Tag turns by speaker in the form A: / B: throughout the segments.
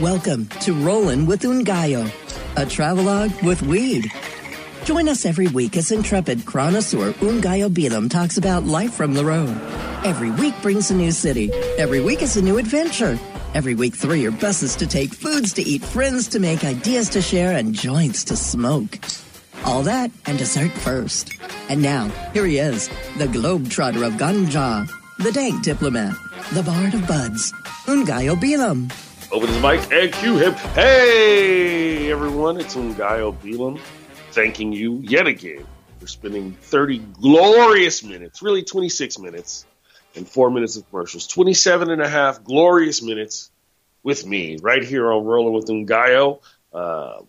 A: Welcome to Rollin' with Ngaio, a travelogue with weed. Join us every week as intrepid chronosaur Ngaio Bealum talks about life from the road. Every week brings a new city. Every week is a new adventure. Every week, three are buses to take, foods to eat, friends to make, ideas to share, and joints to smoke. All that and dessert first. And now, here he is, the globetrotter of Ganja, the dank diplomat, the bard of buds, Ngaio Bealum.
B: Open his mic and cue him. Hey, everyone, it's Ngaio Bealum thanking you yet again for spending 30 glorious minutes, really 26 minutes, and four minutes of commercials. 27 and a half glorious minutes with me right here on Rolling with Ngaio. Uh,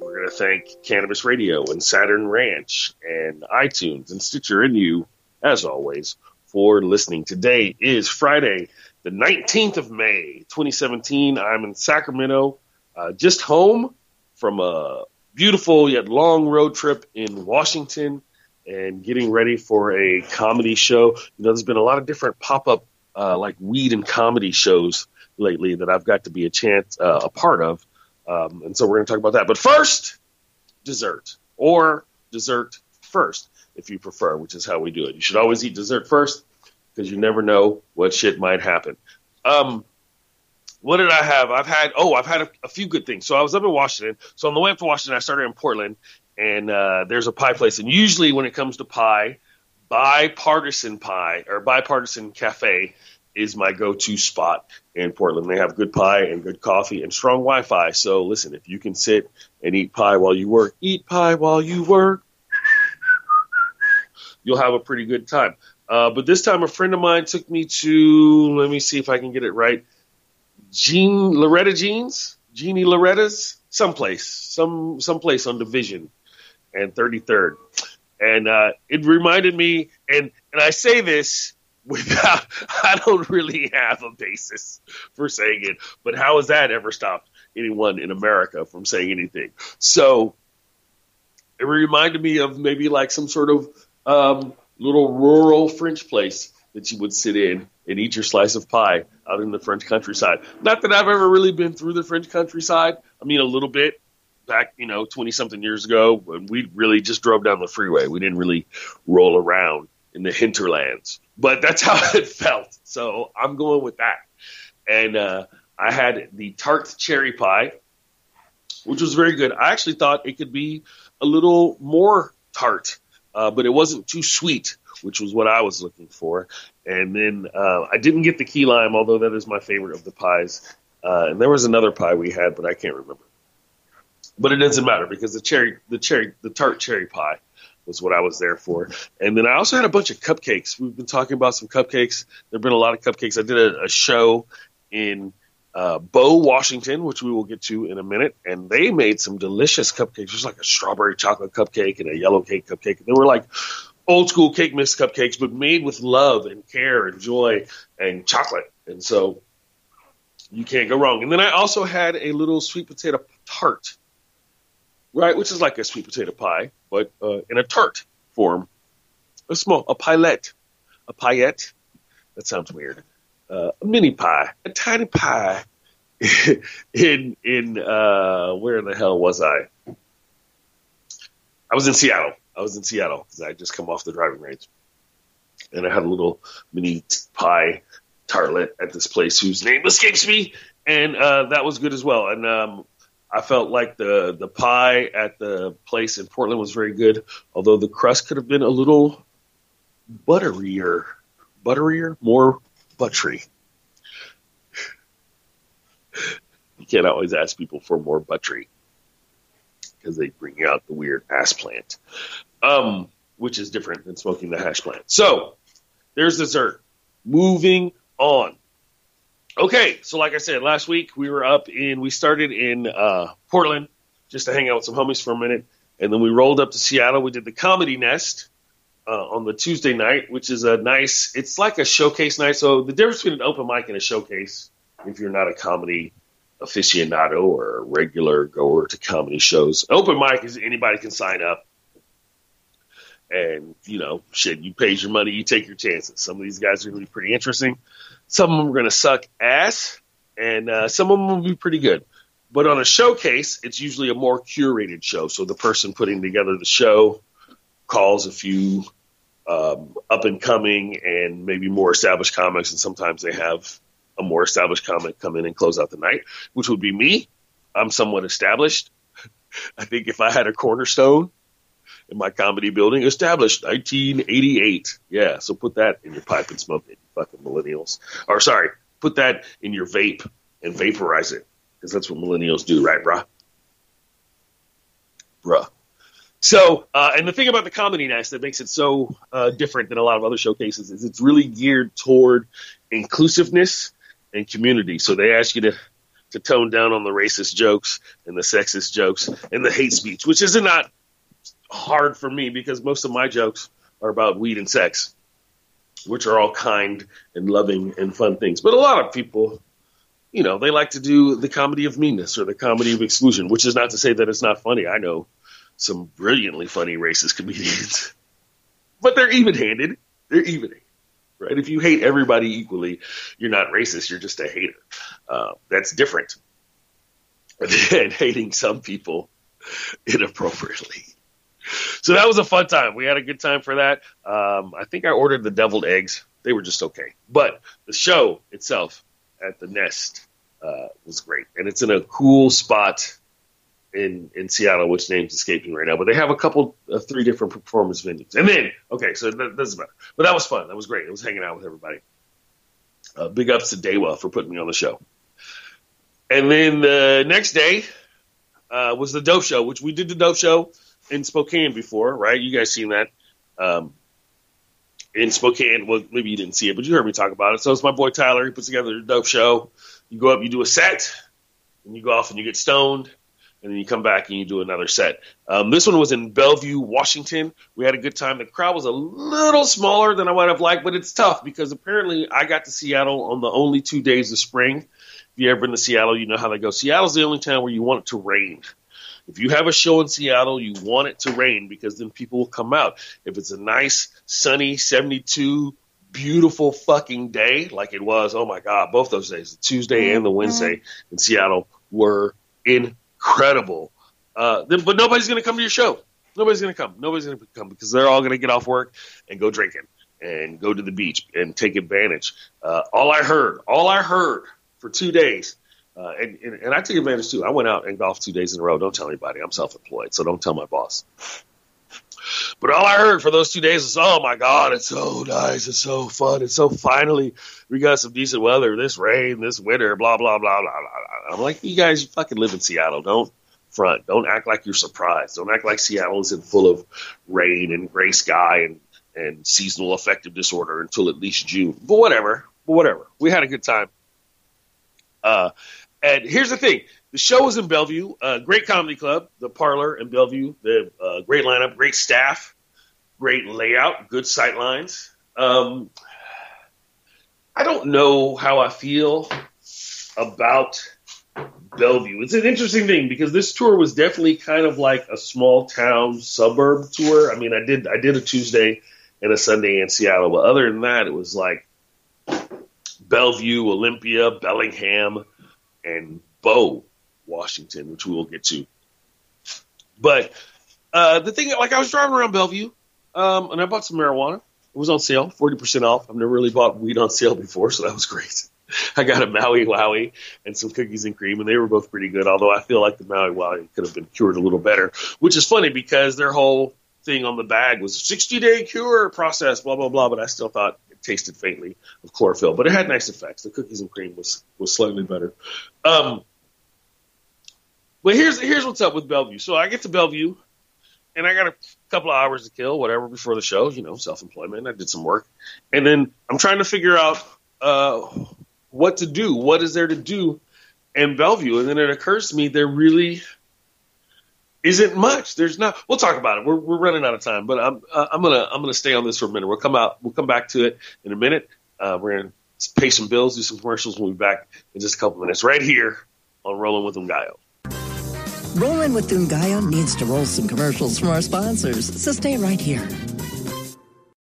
B: we're going to thank Cannabis Radio and Saturn Ranch and iTunes and Stitcher and you, as always, for listening. Today is Friday, the 19th of May, 2017. I'm in Sacramento, uh, just home from a beautiful yet long road trip in Washington and getting ready for a comedy show. You know, there's been a lot of different pop up, uh, like weed and comedy shows lately that I've got to be a chance, uh, a part of. Um, and so we're going to talk about that. But first, dessert or dessert first, if you prefer, which is how we do it. You should always eat dessert first because you never know what shit might happen. Um, what did I have? I've had oh, I've had a, a, few good things. So I was up in Washington. So on the way up to Washington, I started in Portland, and uh, there's a pie place. And usually when it comes to pie, bipartisan pie or bipartisan cafe is my go-to spot in Portland. They have good pie and good coffee and strong Wi-Fi. So listen, if you can sit and eat pie while you work, eat pie while you work. You'll have a pretty good time. Uh, but this time, a friend of mine took me to. Let me see if I can get it right. Jean Loretta Jeans, Jeannie Loretta's, someplace, some someplace on Division and 33rd, and uh, it reminded me. And and I say this without I don't really have a basis for saying it, but how has that ever stopped anyone in America from saying anything? So it reminded me of maybe like some sort of um, little rural French place that you would sit in and eat your slice of pie out in the French countryside. Not that I've ever really been through the French countryside. I mean, a little bit back, you know, 20 something years ago when we really just drove down the freeway. We didn't really roll around in the hinterlands, but that's how it felt. So I'm going with that. And, uh, I had the tart cherry pie, which was very good. I actually thought it could be a little more tart, uh, but it wasn't too sweet, which was what I was looking for. And then uh, I didn't get the key lime, although that is my favorite of the pies. Uh, and there was another pie we had, but I can't remember. But it doesn't matter because the cherry, the cherry, the tart cherry pie was what I was there for. And then I also had a bunch of cupcakes. We've been talking about some cupcakes. There've been a lot of cupcakes. I did a, a show in uh, Bow, Washington, which we will get to in a minute, and they made some delicious cupcakes. There's like a strawberry chocolate cupcake and a yellow cake cupcake. They were like old school cake mix cupcakes, but made with love and care and joy and chocolate. And so you can't go wrong. And then I also had a little sweet potato tart, right, which is like a sweet potato pie, but uh, in a tart form, a small, a pilette, a paillette. That sounds weird. Uh, a mini pie, a tiny pie. in in uh, where in the hell was I? I was in Seattle. I was in Seattle because I just come off the driving range, and I had a little mini pie tartlet at this place whose name escapes me, and uh, that was good as well. And um, I felt like the the pie at the place in Portland was very good, although the crust could have been a little butterier, butterier, more buttery. you can't always ask people for more buttery because they bring out the weird ass plant um, which is different than smoking the hash plant. So there's dessert. Moving on. Okay, so like I said, last week we were up in, we started in uh, Portland just to hang out with some homies for a minute, and then we rolled up to Seattle. We did the Comedy Nest uh, on the Tuesday night, which is a nice, it's like a showcase night. So the difference between an open mic and a showcase, if you're not a comedy aficionado or a regular goer to comedy shows, open mic is anybody can sign up and, you know, shit, you pay your money, you take your chances. Some of these guys are going to be pretty interesting. Some of them are going to suck ass, and uh, some of them will be pretty good. But on a showcase, it's usually a more curated show. So the person putting together the show calls a few um, up and coming and maybe more established comics, and sometimes they have a more established comic come in and close out the night, which would be me. I'm somewhat established. I think if I had a cornerstone in my comedy building, established 1988. Yeah, so put that in your pipe and smoke it, fucking millennials. Or sorry, put that in your vape and vaporize it because that's what millennials do, right, bruh? Bruh. So, uh, and the thing about the comedy nest that makes it so uh, different than a lot of other showcases is it's really geared toward inclusiveness and community. So they ask you to to tone down on the racist jokes and the sexist jokes and the hate speech, which is not hard for me because most of my jokes are about weed and sex, which are all kind and loving and fun things. But a lot of people you know, they like to do the comedy of meanness or the comedy of exclusion, which is not to say that it's not funny. I know some brilliantly funny racist comedians, but they're even handed. They're even right? If you hate everybody equally, you're not racist. You're just a hater. Uh, that's different than hating some people inappropriately. So that was a fun time. We had a good time for that. Um, I think I ordered the deviled eggs. They were just okay. But the show itself at the Nest uh, was great, and it's in a cool spot in in Seattle, which name's escaping right now. But they have a couple, uh, three different performance venues, and then okay, so that doesn't matter. But that was fun. That was great. It was hanging out with everybody. Uh, big ups to Daywa for putting me on the show. And then the next day uh, was the Dope Show, which we did the Dope Show in Spokane before, right? You guys seen that? Um, in Spokane. Well, maybe you didn't see it, but you heard me talk about it. So it's my boy Tyler. He puts together a dope show. You go up, you do a set, and you go off and you get stoned, and then you come back and you do another set. Um, this one was in Bellevue, Washington. We had a good time. The crowd was a little smaller than I would have liked, but it's tough because apparently I got to Seattle on the only two days of spring. If you ever been to Seattle, you know how they go. Seattle's the only town where you want it to rain. If you have a show in Seattle, you want it to rain because then people will come out. If it's a nice, sunny, 72, beautiful fucking day, like it was, oh my God, both those days, the Tuesday and the Wednesday in Seattle were incredible. Uh, then, but nobody's going to come to your show. Nobody's going to come. Nobody's going to come because they're all going to get off work and go drinking and go to the beach and take advantage. Uh, all I heard, all I heard for two days uh, and, and, and I took advantage too. I went out and golfed two days in a row. Don't tell anybody. I'm self-employed, so don't tell my boss. But all I heard for those two days was, "Oh my God, it's so nice, it's so fun, it's so finally we got some decent weather. This rain, this winter, blah blah blah blah blah." I'm like, you guys, fucking live in Seattle. Don't front. Don't act like you're surprised. Don't act like Seattle isn't full of rain and gray sky and and seasonal affective disorder until at least June. But whatever. But whatever. We had a good time. Uh, and here's the thing: the show was in Bellevue, uh, great comedy club, the Parlor in Bellevue. The uh, great lineup, great staff, great layout, good sight lines. Um, I don't know how I feel about Bellevue. It's an interesting thing because this tour was definitely kind of like a small town suburb tour. I mean, I did I did a Tuesday and a Sunday in Seattle, but other than that, it was like Bellevue, Olympia, Bellingham and Bow, Washington, which we will get to. But uh, the thing, like I was driving around Bellevue, um, and I bought some marijuana. It was on sale, forty percent off. I've never really bought weed on sale before, so that was great. I got a Maui Wowie and some cookies and cream, and they were both pretty good. Although I feel like the Maui Wowie could have been cured a little better, which is funny because their whole thing on the bag was 60 day cure process, blah blah blah. But I still thought it tasted faintly of chlorophyll, but it had nice effects. The cookies and cream was was slightly better. Um, but here's here's what's up with Bellevue. So I get to Bellevue, and I got a couple of hours to kill, whatever, before the show. You know, self employment. I did some work, and then I'm trying to figure out uh, what to do. What is there to do in Bellevue? And then it occurs to me there really isn't much. There's not. We'll talk about it. We're, we're running out of time, but I'm uh, I'm gonna I'm gonna stay on this for a minute. We'll come out. We'll come back to it in a minute. Uh, we're gonna pay some bills, do some commercials. We'll be back in just a couple minutes, right here on Rolling with Ngaio.
A: Rolling with Ngaio needs to roll some commercials from our sponsors, so stay right here.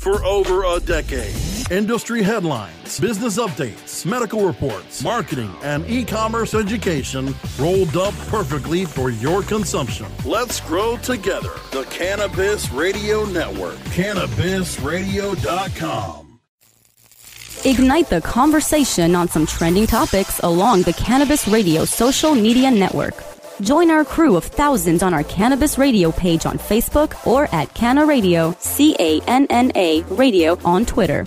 C: for over a decade. Industry headlines, business updates, medical reports, marketing, and e commerce education rolled up perfectly for your consumption. Let's grow together. The Cannabis Radio Network, cannabisradio.com.
D: Ignite the conversation on some trending topics along the Cannabis Radio social media network. Join our crew of thousands on our Cannabis Radio page on Facebook or at Canna Radio, C A N N A Radio on Twitter.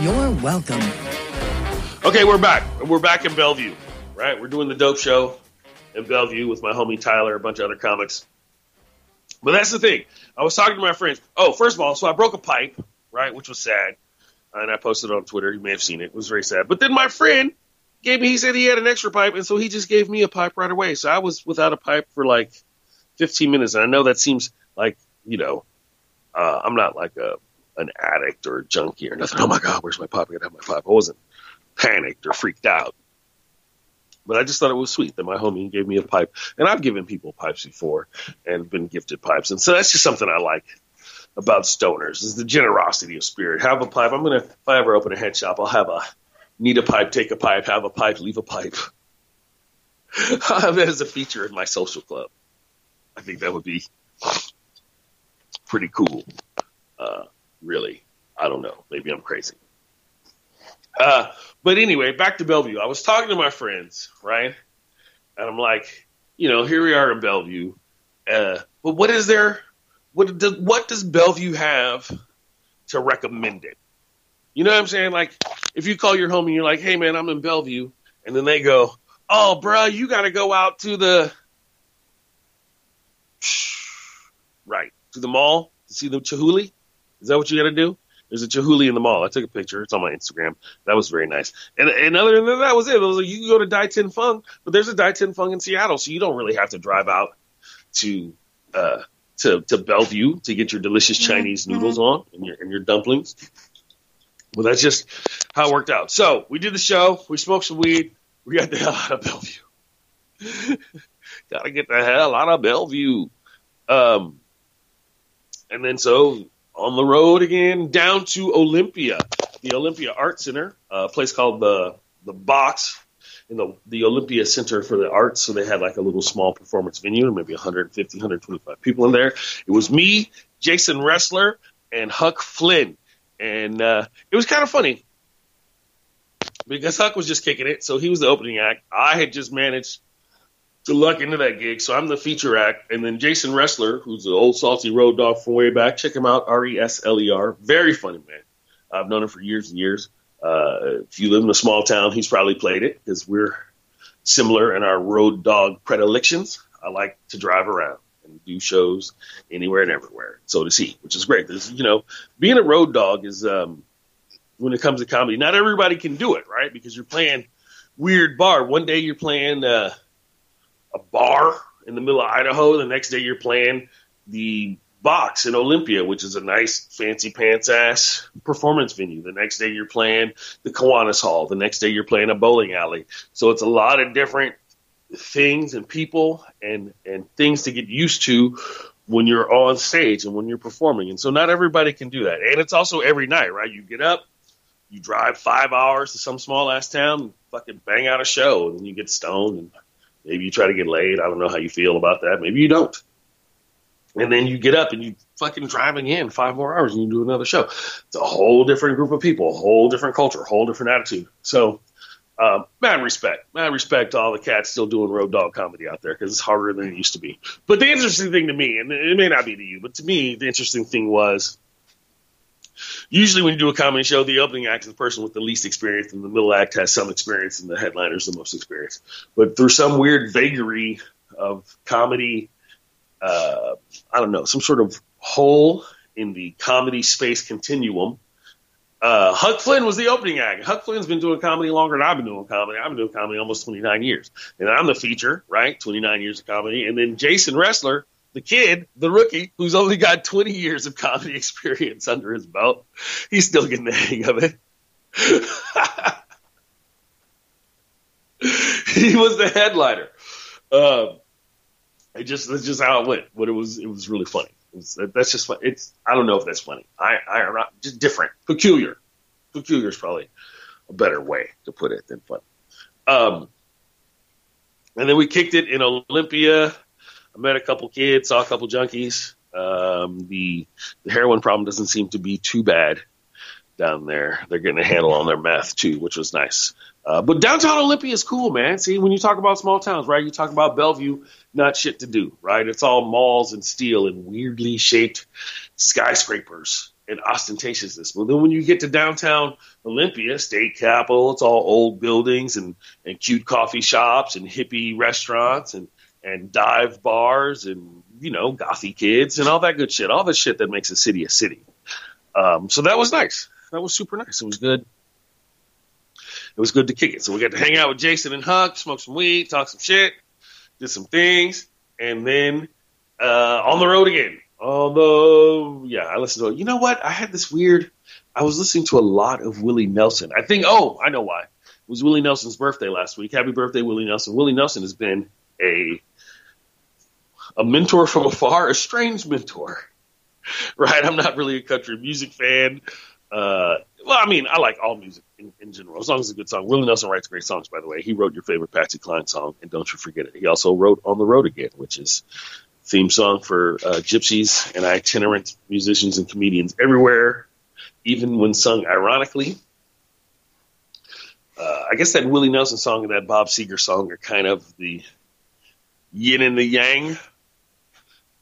A: You're welcome.
B: Okay, we're back. We're back in Bellevue, right? We're doing the dope show in Bellevue with my homie Tyler, a bunch of other comics. But that's the thing. I was talking to my friends. Oh, first of all, so I broke a pipe, right, which was sad. And I posted it on Twitter. You may have seen it. It was very sad. But then my friend gave me, he said he had an extra pipe, and so he just gave me a pipe right away. So I was without a pipe for like 15 minutes. And I know that seems like, you know, uh, I'm not like a an addict or a junkie or nothing. Oh my God, where's my pipe? I gotta have my pipe. I wasn't panicked or freaked out. But I just thought it was sweet that my homie gave me a pipe. And I've given people pipes before and been gifted pipes. And so that's just something I like about stoners is the generosity of spirit. Have a pipe. I'm gonna if I ever open a head shop, I'll have a need a pipe, take a pipe, have a pipe, leave a pipe. I'll have that as a feature in my social club. I think that would be pretty cool. Uh, really. I don't know. Maybe I'm crazy. Uh, but anyway, back to Bellevue. I was talking to my friends, right? And I'm like, you know, here we are in Bellevue. Uh, but what is there? What does, what does Bellevue have to recommend it? You know what I'm saying? Like, if you call your home and you're like, hey, man, I'm in Bellevue. And then they go, oh, bro, you got to go out to the, right, to the mall to see the Chihuly. Is that what you got to do? There's a Chihuly in the mall. I took a picture. It's on my Instagram. That was very nice. And, and other than that, that was it. it was like, you can go to Dai Tin Fung, but there's a Dai Tin Fung in Seattle, so you don't really have to drive out to uh, to to Bellevue to get your delicious Chinese noodles on and your and your dumplings. Well, that's just how it worked out. So we did the show. We smoked some weed. We got the hell out of Bellevue. got to get the hell out of Bellevue. Um, and then so on the road again down to Olympia, the Olympia Art Center, a place called the the Box in the the Olympia Center for the Arts. So they had like a little small performance venue, maybe 150, 125 people in there. It was me, Jason Resler, and Huck Flynn, and uh, it was kind of funny because Huck was just kicking it, so he was the opening act. I had just managed to luck into that gig. So I'm the feature act. And then Jason Resler, who's the old salty road dog from way back, check him out, R E S L E R. Very funny man. I've known him for years and years. Uh, if you live in a small town, he's probably played it because we're similar in our road dog predilections. I like to drive around and do shows anywhere and everywhere. So does he, which is great. There's, you know, being a road dog is, um, when it comes to comedy, not everybody can do it, right? Because you're playing weird bar. One day you're playing, uh, a bar in the middle of Idaho. The next day you're playing the box in Olympia, which is a nice fancy pants ass performance venue. The next day you're playing the Kiwanis Hall. The next day you're playing a bowling alley. So it's a lot of different things and people and and things to get used to when you're on stage and when you're performing. And so not everybody can do that. And it's also every night, right? You get up, you drive five hours to some small ass town, fucking bang out a show, and then you get stoned and maybe you try to get laid. I don't know how you feel about that. Maybe you don't. And then you get up and you fucking drive again five more hours and you do another show. It's a whole different group of people, a whole different culture, a whole different attitude. So, uh, mad respect, mad respect to all the cats still doing road dog comedy out there because it's harder than it used to be. But the interesting thing to me, and it may not be to you, but to me, the interesting thing was usually when you do a comedy show, the opening act is the person with the least experience, and the middle act has some experience, and the headliner is the most experience. But through some weird vagary of comedy, uh, I don't know, some sort of hole in the comedy space continuum. Uh, Huck Flynn was the opening act. Huck Flynn's been doing comedy longer than I've been doing comedy. I've been doing comedy almost 29 years. And I'm the feature, right? 29 years of comedy. And then Jason Resler the kid, the rookie, who's only got 20 years of comedy experience under his belt, he's still getting the hang of it. he was the headliner. Um, it just that's just how it went. But it was it was really funny. Was, that's just fun. It's I don't know if that's funny. I I am not just different, peculiar. Peculiar is probably a better way to put it than funny. Um, and then we kicked it in Olympia I met a couple kids, saw a couple junkies. Um, the the heroin problem doesn't seem to be too bad down there. They're getting a handle on their meth too, which was nice. Uh, but downtown Olympia is cool, man. See, when you talk about small towns, right? You talk about Bellevue, not shit to do, right? It's all malls and steel and weirdly shaped skyscrapers and ostentatiousness. But then when you get to downtown Olympia, state capital, it's all old buildings and, and cute coffee shops and hippie restaurants and and dive bars and you know gothy kids and all that good shit, all the shit that makes a city a city. Um, so that was nice. That was super nice. It was good. It was good to kick it. So we got to hang out with Jason and Huck, smoke some weed, talk some shit, did some things, and then uh, on the road again. Although, yeah, I listened to it. You know what? I had this weird. I was listening to a lot of Willie Nelson. I think. Oh, I know why. It was Willie Nelson's birthday last week. Happy birthday, Willie Nelson. Willie Nelson has been a a mentor from afar, a strange mentor, right? I'm not really a country music fan. Uh, well, I mean, I like all music in, in, general, as long as it's a good song. Willie Nelson writes great songs, by the way. He wrote your favorite Patsy Cline song, and don't you forget it. He also wrote On the Road Again, which is theme song for uh, gypsies and itinerant musicians and comedians everywhere, even when sung ironically. Uh, I guess that Willie Nelson song and that Bob Seger song are kind of the yin and the yang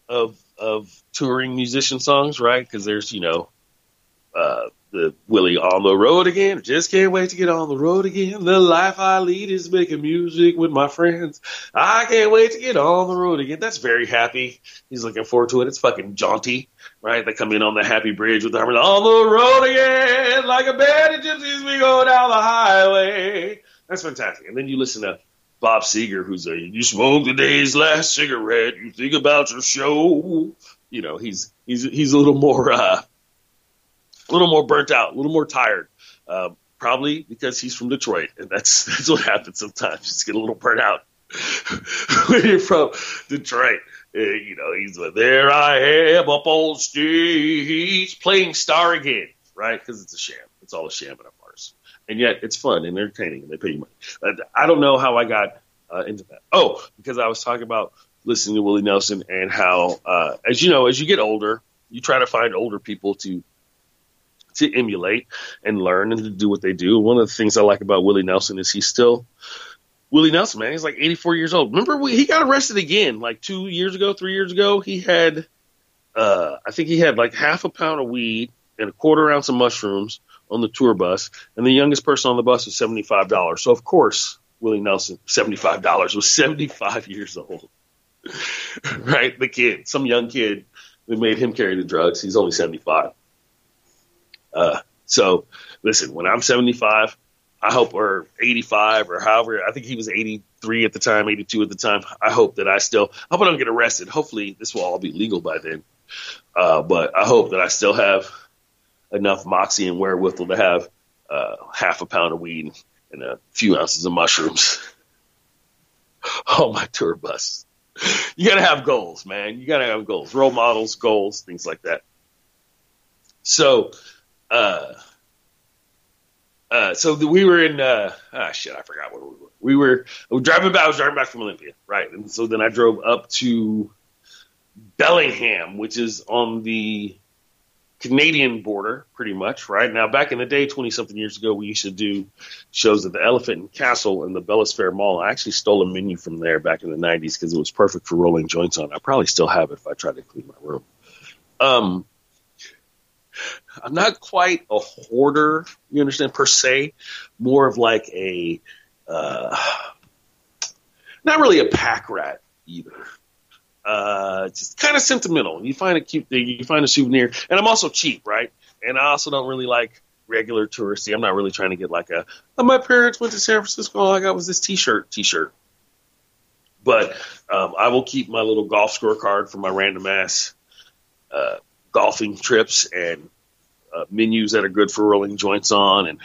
B: of of touring musician songs, right? Because there's you know uh, the Willie on the road again. Just can't wait to get on the road again. The life I lead is making music with my friends. I can't wait to get on the road again. That's very happy. He's looking forward to it. It's fucking jaunty, right? They come in on the happy bridge with the harmony. On the road again, like a band of gypsies, we go down the highway. That's fantastic. And then you listen to Bob Seger, who's a you smoke the day's last cigarette, you think about your show. You know, he's he's he's a little more uh, a little more burnt out, a little more tired. Uh, probably because he's from Detroit, and that's that's what happens sometimes. Just get a little burnt out when you're from Detroit. Uh, you know, he's like, there I am up on stage playing Star again, right? Because it's a sham. It's all a sham and a and yet it's fun and entertaining, and they pay you money. I don't know how I got uh, into that. Oh, because I was talking about listening to Willie Nelson and how, uh, as you know, as you get older, you try to find older people to to emulate and learn and to do what they do. One of the things I like about Willie Nelson is he's still Willie Nelson, man. He's like 84 years old. Remember, we, he got arrested again like two years ago, three years ago. He had, uh, I think he had like half a pound of weed and a quarter ounce of mushrooms on the tour bus, and the youngest person on the bus was seventy five dollars. So of course, Willie Nelson, seventy five dollars, was seventy five years old. right, the kid, some young kid, we made him carry the drugs. He's only seventy five. Uh, so listen, when I'm seventy five, I hope, or 85, or however, I think he was 83 at the time, 82 at the time. I hope that I still, I hope I don't get arrested. Hopefully, this will all be legal by then. Uh, but I hope that I still have enough moxie and wherewithal to have uh, half a pound of weed and a few ounces of mushrooms on my tour bus. you gotta have goals, man. You gotta have goals, role models, goals, things like that. So, uh, uh, so we were in, uh, ah, shit, I forgot where we were. We were, we were driving back, I was driving back from Olympia, right? And so then I drove up to Bellingham, which is on the Canadian border, pretty much, right? Now, back in the day, 20 something years ago, we used to do shows at the Elephant and Castle in the Bellis Mall. I actually stole a menu from there back in the 90s because it was perfect for rolling joints on. I probably still have it if I try to clean my room. Um, I'm not quite a hoarder, you understand, per se, more of like a, uh, not really a pack rat either uh, just kind of sentimental. You find a cute thing, you find a souvenir, and I'm also cheap, right? And I also don't really like regular touristy. I'm not really trying to get like a. Oh, my parents went to San Francisco. All I got was this T-shirt. T-shirt. But um, I will keep my little golf scorecard for my random ass uh, golfing trips and uh, menus that are good for rolling joints on and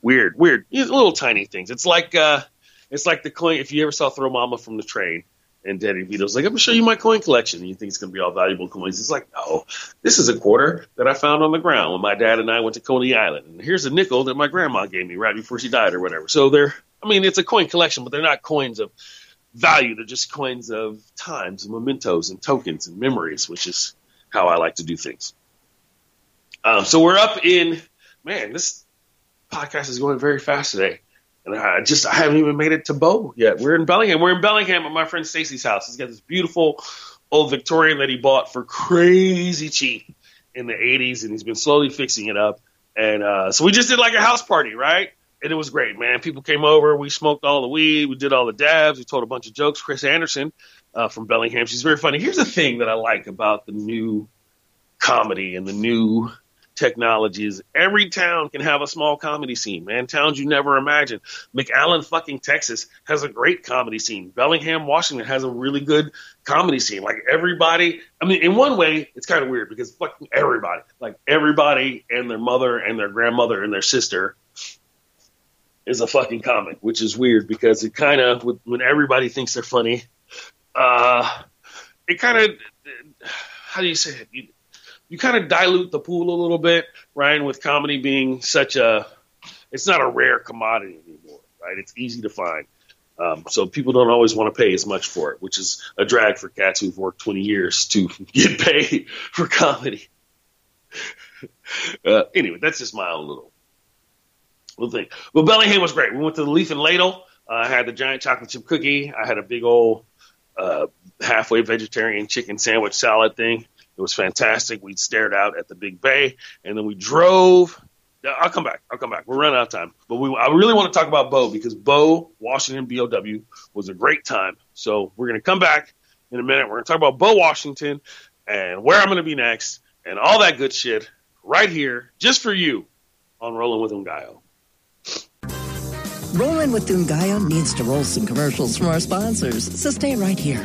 B: weird, weird, little tiny things. It's like uh, it's like the coin. If you ever saw Throw Mama from the Train, and Danny Vito's like, I'm gonna show you my coin collection. And you think it's gonna be all valuable coins. He's like, no, this is a quarter that I found on the ground when my dad and I went to Coney Island. And here's a nickel that my grandma gave me right before she died or whatever. So they're, I mean, it's a coin collection, but they're not coins of value. They're just coins of times and mementos and tokens and memories, which is how I like to do things. Um, so we're up in, man, this podcast is going very fast today. I just I haven't even made it to Bow yet. We're in Bellingham. We're in Bellingham at my friend Stacy's house. He's got this beautiful old Victorian that he bought for crazy cheap in the 80s, and he's been slowly fixing it up. And uh, so we just did like a house party, right? And it was great, man. People came over. We smoked all the weed. We did all the dabs. We told a bunch of jokes. Chris Anderson uh, from Bellingham, she's very funny. Here's the thing that I like about the new comedy and the new technologies. Every town can have a small comedy scene, man. Towns you never imagined. McAllen, fucking Texas, has a great comedy scene. Bellingham, Washington has a really good comedy scene. Like everybody, I mean, in one way, it's kind of weird because fucking everybody, like everybody and their mother and their grandmother and their sister is a fucking comic, which is weird because it kind of, when everybody thinks they're funny, uh, it kind of, how do you say it? You, kind of dilute the pool a little bit, Ryan, with comedy being such a it's not a rare commodity anymore, right? It's easy to find. Um, so people don't always want to pay as much for it, which is a drag for cats who've worked 20 years to get paid for comedy. uh, anyway, that's just my own little little thing. But Bellingham was great. We went to the Leaf and Ladle. Uh, I had the giant chocolate chip cookie. I had a big old uh, halfway vegetarian chicken sandwich salad thing. It was fantastic. We stared out at the Big Bay, and then we drove. I'll come back. I'll come back. We're running out of time, but we. I really want to talk about Bow because Bow Washington BOW was a great time. So we're gonna come back in a minute. We're gonna talk about Bow Washington and where I'm gonna be next and all that good shit right here just for you on Rolling with Ngaio.
A: Rolling with Ngaio needs to roll some commercials from our sponsors, so stay right here.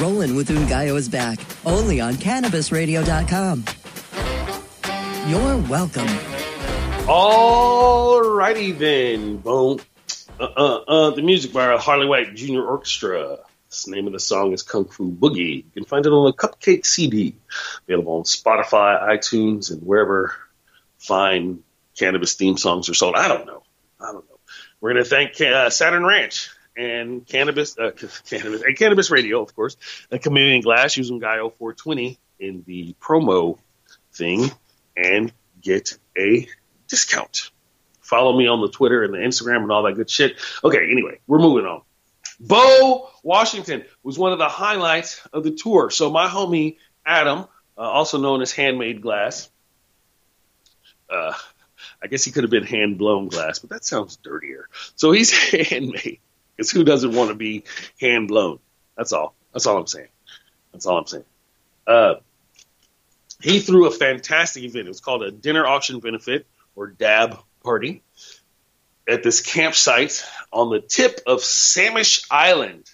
A: Rollin' with Ngaio is back, only on CannabisRadio.com. You're welcome.
B: All righty then. Boom. Uh, uh, uh, the music by Harley White Jr. Orchestra. The name of the song is Kung Fu Boogie. You can find it on the Cupcake CD, available on Spotify, iTunes, and wherever fine cannabis theme songs are sold. I don't know. I don't know. We're going to thank uh, Saturn Ranch and cannabis, uh, cannabis, and cannabis radio, of course, and Chameleon Glass using Gaio 420 in the promo thing, and get a discount. Follow me on the Twitter and the Instagram and all that good shit. Okay, anyway, we're moving on. Bo Washington was one of the highlights of the tour. So my homie Adam, uh, also known as Handmade Glass, uh, I guess he could have been hand blown glass, but that sounds dirtier. So he's handmade. Because who doesn't want to be hand blown? That's all. That's all I'm saying. That's all I'm saying. Uh, he threw a fantastic event. It was called a dinner auction benefit or DAB party at this campsite on the tip of Samish Island.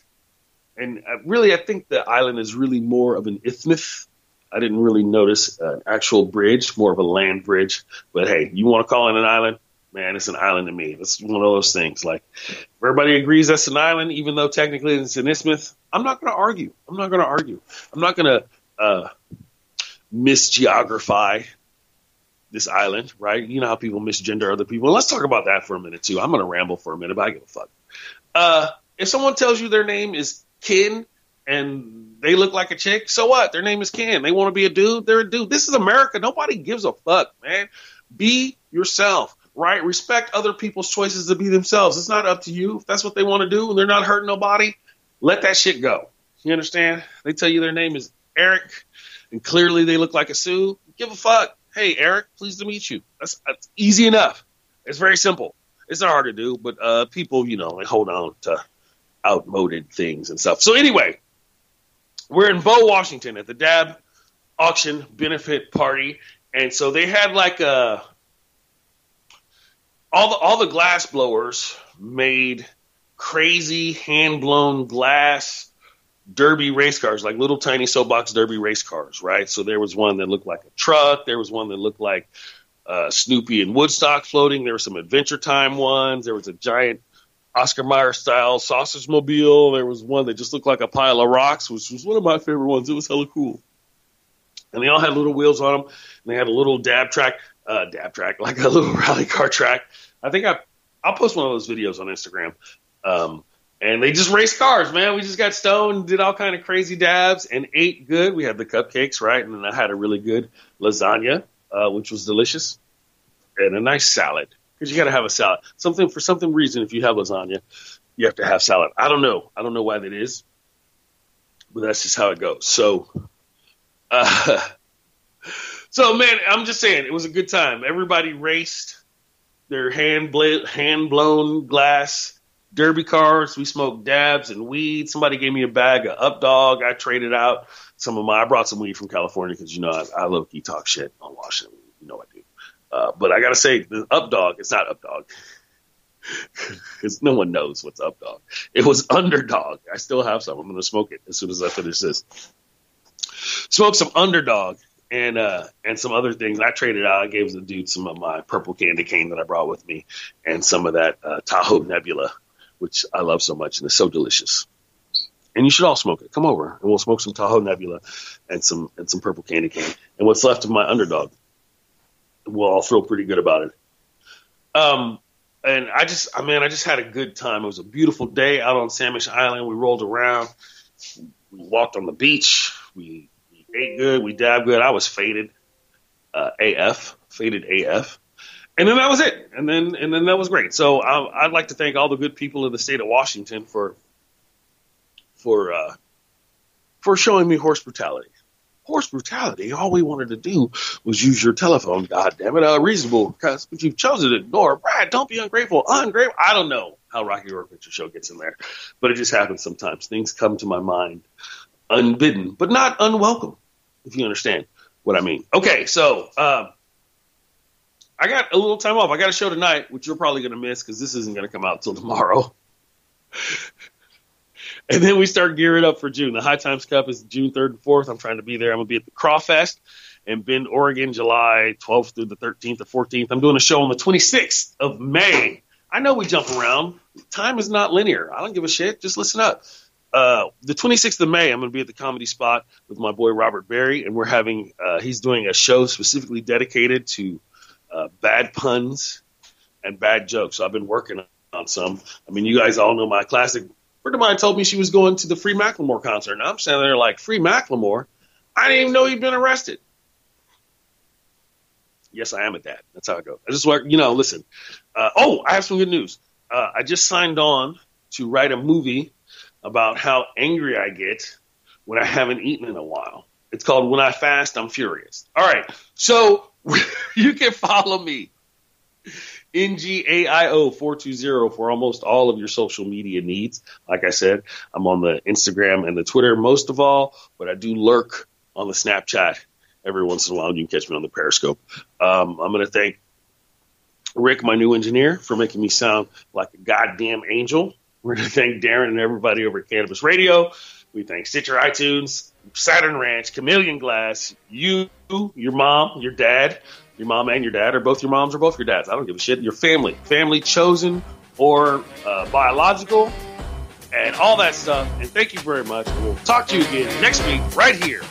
B: And uh, really, I think the island is really more of an isthmus. I didn't really notice an actual bridge, more of a land bridge. But hey, you want to call it an island? Man, it's an island to me. It's one of those things. Like, everybody agrees that's an island, even though technically it's an isthmus. I'm not going to argue. I'm not going to argue. I'm not going to uh, misgeography this island, right? You know how people misgender other people. let's talk about that for a minute too. I'm going to ramble for a minute, but I give a fuck. Uh, if someone tells you their name is Ken and they look like a chick, so what? Their name is Ken. They want to be a dude. They're a dude. This is America. Nobody gives a fuck, man. Be yourself right? Respect other people's choices to be themselves. It's not up to you. If that's what they want to do and they're not hurting nobody, let that shit go. You understand? They tell you their name is Eric and clearly they look like a Sue. Give a fuck. Hey, Eric, pleased to meet you. That's, that's easy enough. It's very simple. It's not hard to do, but uh, people, you know, hold on to outmoded things and stuff. So anyway, we're in Bow, Washington at the DAB auction benefit party. And so they had like a all the all the glass blowers made crazy hand blown glass derby race cars, like little tiny soapbox derby race cars, right? So there was one that looked like a truck. There was one that looked like uh, Snoopy and Woodstock floating. There were some Adventure Time ones. There was a giant Oscar Mayer style sausage mobile. There was one that just looked like a pile of rocks, which was one of my favorite ones. It was hella cool. And they all had little wheels on them. And they had a little dab track, uh, dab track, like a little rally car track I think I I'll post one of those videos on Instagram. Um, and they just raced cars, man. We just got stoned, did all kind of crazy dabs, and ate good. We had the cupcakes, right, and then I had a really good lasagna, uh, which was delicious, and a nice salad because you got to have a salad. Something for something reason, if you have lasagna, you have to have salad. I don't know. I don't know why that is, but that's just how it goes. So, uh, so man, I'm just saying it was a good time. Everybody raced their hand hand blown glass derby cars. We smoked dabs and weed. Somebody gave me a bag of Up Dog. I traded out some of my. I brought some weed from California because you know I, I low key talk shit on Washington. You know I do. Uh, but I gotta say, the Up Dog. It's not Up Dog. Because no one knows what's Up Dog. It was Underdog. I still have some. I'm gonna smoke it as soon as I finish this. Smoke some Underdog and uh, and some other things. I traded out. I gave the dude some of my purple candy cane that I brought with me, and some of that uh, Tahoe Nebula, which I love so much and it's so delicious. And you should all smoke it. Come over and we'll smoke some Tahoe Nebula and some and some purple candy cane. And what's left of my underdog, we'll all feel pretty good about it. Um, and I just, I mean, I just had a good time. It was a beautiful day out on Samish Island. We rolled around, we walked on the beach, we ate good, we dabbed good. I was faded, uh, AF, faded AF, and then that was it. And then and then that was great. So I, I'd like to thank all the good people in the state of Washington for for uh, for showing me horse brutality. horse brutality. All we wanted to do was use your telephone. God damn it, uh, reasonable because but you've chosen to ignore. Brad, don't be ungrateful. Ungrateful. I don't know how Rocky Horror Picture Show gets in there, but it just happens sometimes. Things come to my mind unbidden, but not unwelcome, if you understand what I mean. Okay, so um, I got a little time off. I got a show tonight, which you're probably going to miss because this isn't going to come out till tomorrow. and then we start gearing up for June. The High Times Cup is June 3rd and 4th. I'm trying to be there. I'm going to be at the Crawfest in Bend, Oregon, July 12th through the 13th or 14th. I'm doing a show on the 26th of May. I know we jump around. Time is not linear. I don't give a shit. Just listen up. Uh, the 26th of May, I'm going to be at the Comedy Spot with my boy Robert Berry, and we're having uh, he's doing a show specifically dedicated to uh, bad puns and bad jokes. So I've been working on some. I mean, you guys all know my classic. friend of mine told me she was going to the Free Macklemore concert, and I'm standing there like, Free Macklemore? I didn't even know he'd been arrested. Yes, I am a dad. That's how it goes. I just work, you know, listen. Uh, oh, I have some good news. Uh, I just signed on to write a movie about how angry I get when I haven't eaten in a while. It's called When I Fast, I'm Furious. All right. So you can follow me, NGAIO420, for almost all of your social media needs. Like I said, I'm on the Instagram and the Twitter most of all, but I do lurk on the Snapchat every once in a while. You can catch me on the Periscope. Um, I'm going to thank Rick, my new engineer, for making me sound like a goddamn angel. We're going to thank Darren and everybody over at Cannabis Radio. We thank Stitcher iTunes, Saturn Ranch, Chameleon Glass, you, your mom, your dad, your mom and your dad, or both your moms or both your dads. I don't give a shit. Your family, family chosen or uh, biological, and all that stuff. And thank you very much. We'll talk to you again next week right here